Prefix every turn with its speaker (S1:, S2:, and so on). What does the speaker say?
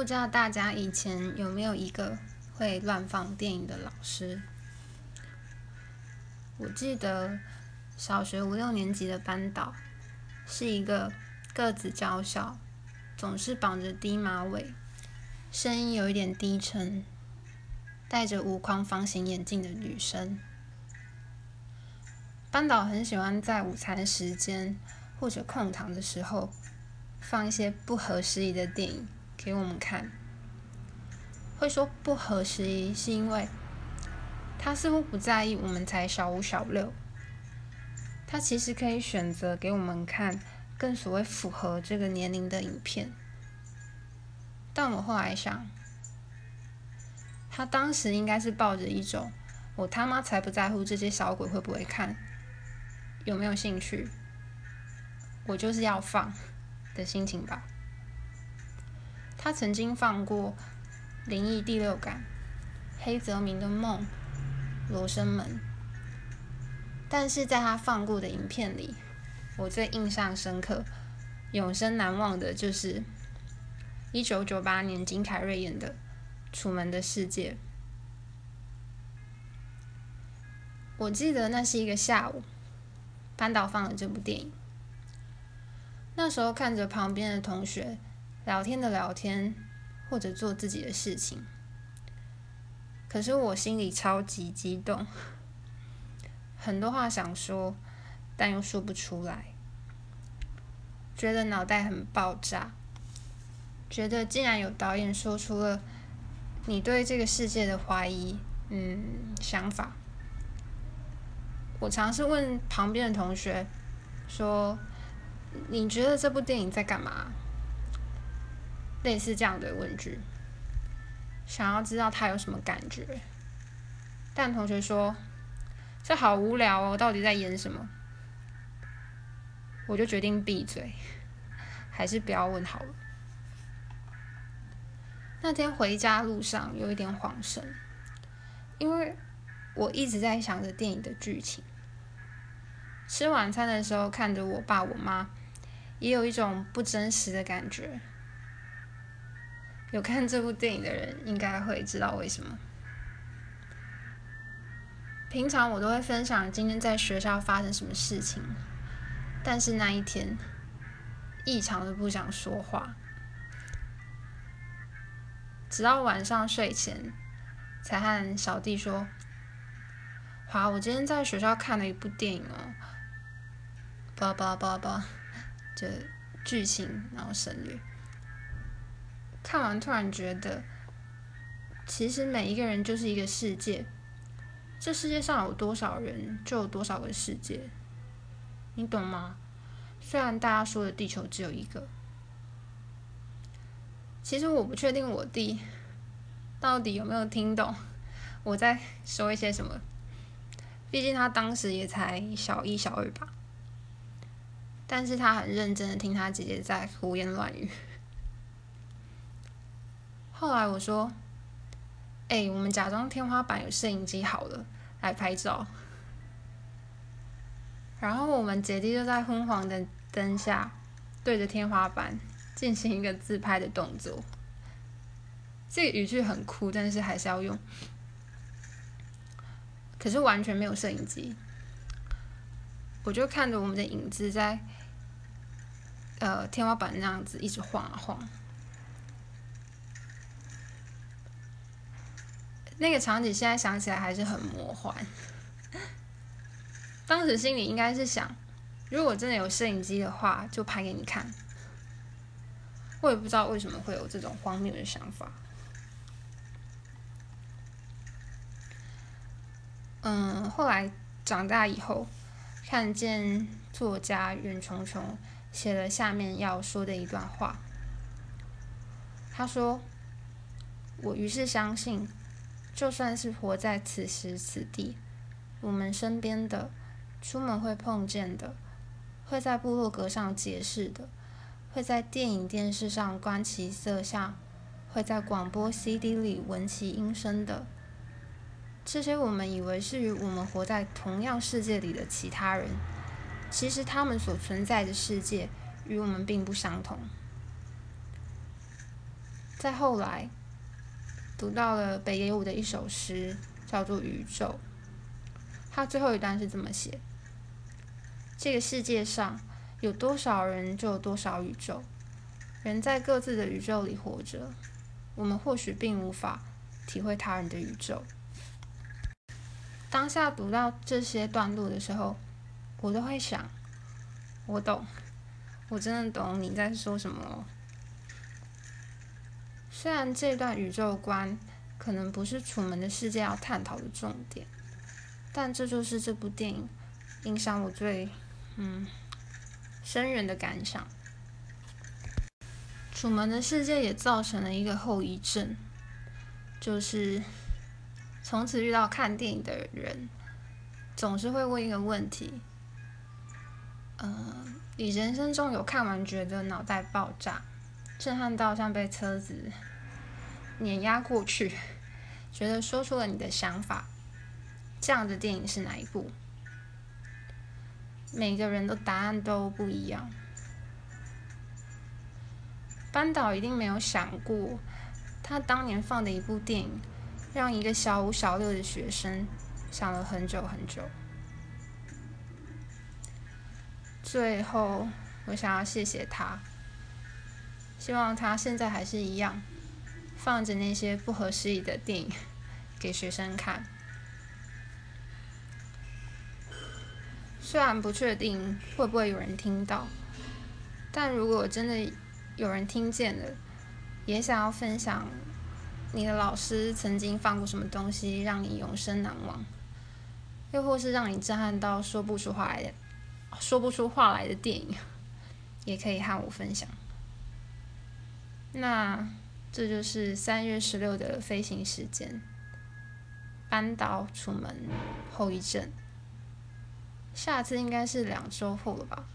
S1: 不知道大家以前有没有一个会乱放电影的老师？我记得小学五六年级的班导是一个个子娇小，总是绑着低马尾，声音有一点低沉，戴着无框方形眼镜的女生。班导很喜欢在午餐时间或者空堂的时候放一些不合时宜的电影。给我们看，会说不合时宜，是因为他似乎不在意我们才小五小六，他其实可以选择给我们看更所谓符合这个年龄的影片。但我后来想，他当时应该是抱着一种“我他妈才不在乎这些小鬼会不会看，有没有兴趣，我就是要放”的心情吧。他曾经放过《灵异第六感》、黑泽明的《梦》、《罗生门》，但是在他放过的影片里，我最印象深刻、永生难忘的就是一九九八年金凯瑞演的《楚门的世界》。我记得那是一个下午，班导放了这部电影，那时候看着旁边的同学。聊天的聊天，或者做自己的事情。可是我心里超级激动，很多话想说，但又说不出来，觉得脑袋很爆炸，觉得竟然有导演说出了你对这个世界的怀疑，嗯，想法。我尝试问旁边的同学说：“你觉得这部电影在干嘛？”类似这样的问句，想要知道他有什么感觉，但同学说这好无聊哦，到底在演什么？我就决定闭嘴，还是不要问好了。那天回家路上有一点恍神，因为我一直在想着电影的剧情。吃晚餐的时候看着我爸我妈，也有一种不真实的感觉。有看这部电影的人应该会知道为什么。平常我都会分享今天在学校发生什么事情，但是那一天异常的不想说话，直到晚上睡前才和小弟说：“华，我今天在学校看了一部电影哦，叭叭叭叭，就剧情然后省略。”看完，突然觉得，其实每一个人就是一个世界。这世界上有多少人，就有多少个世界，你懂吗？虽然大家说的地球只有一个，其实我不确定我弟到底有没有听懂我在说一些什么。毕竟他当时也才小一、小二吧。但是他很认真的听他姐姐在胡言乱语。后来我说：“哎、我们假装天花板有摄影机好了，来拍照。”然后我们姐弟就在昏黄的灯下，对着天花板进行一个自拍的动作。这个语句很酷，但是还是要用。可是完全没有摄影机，我就看着我们的影子在，呃，天花板那样子一直晃啊晃。那个场景现在想起来还是很魔幻。当时心里应该是想，如果真的有摄影机的话，就拍给你看。我也不知道为什么会有这种荒谬的想法。嗯，后来长大以后，看见作家袁琼琼写了下面要说的一段话。他说：“我于是相信。”就算是活在此时此地，我们身边的、出门会碰见的、会在部落格上解释的、会在电影电视上观其色相、会在广播 CD 里闻其音声的，这些我们以为是与我们活在同样世界里的其他人，其实他们所存在的世界与我们并不相同。再后来，读到了北野武的一首诗，叫做《宇宙》。他最后一段是这么写：这个世界上有多少人，就有多少宇宙。人在各自的宇宙里活着，我们或许并无法体会他人的宇宙。当下读到这些段落的时候，我都会想：我懂，我真的懂你在说什么。虽然这段宇宙观可能不是《楚门的世界》要探讨的重点，但这就是这部电影影响我最嗯深远的感想。《楚门的世界》也造成了一个后遗症，就是从此遇到看电影的人，总是会问一个问题：嗯、呃，你人生中有看完觉得脑袋爆炸、震撼到像被车子碾压过去，觉得说出了你的想法，这样的电影是哪一部？每个人的答案都不一样。班导一定没有想过，他当年放的一部电影，让一个小五、小六的学生想了很久很久。最后，我想要谢谢他，希望他现在还是一样，放着那些不合时宜的电影给学生看。虽然不确定会不会有人听到，但如果真的……有人听见了，也想要分享你的老师曾经放过什么东西让你永生难忘，又或是让你震撼到说不出话来的、说不出话来的电影，也可以和我分享。那这就是三月十六的飞行时间，班导楚门后遗症，下次应该是两周后了吧。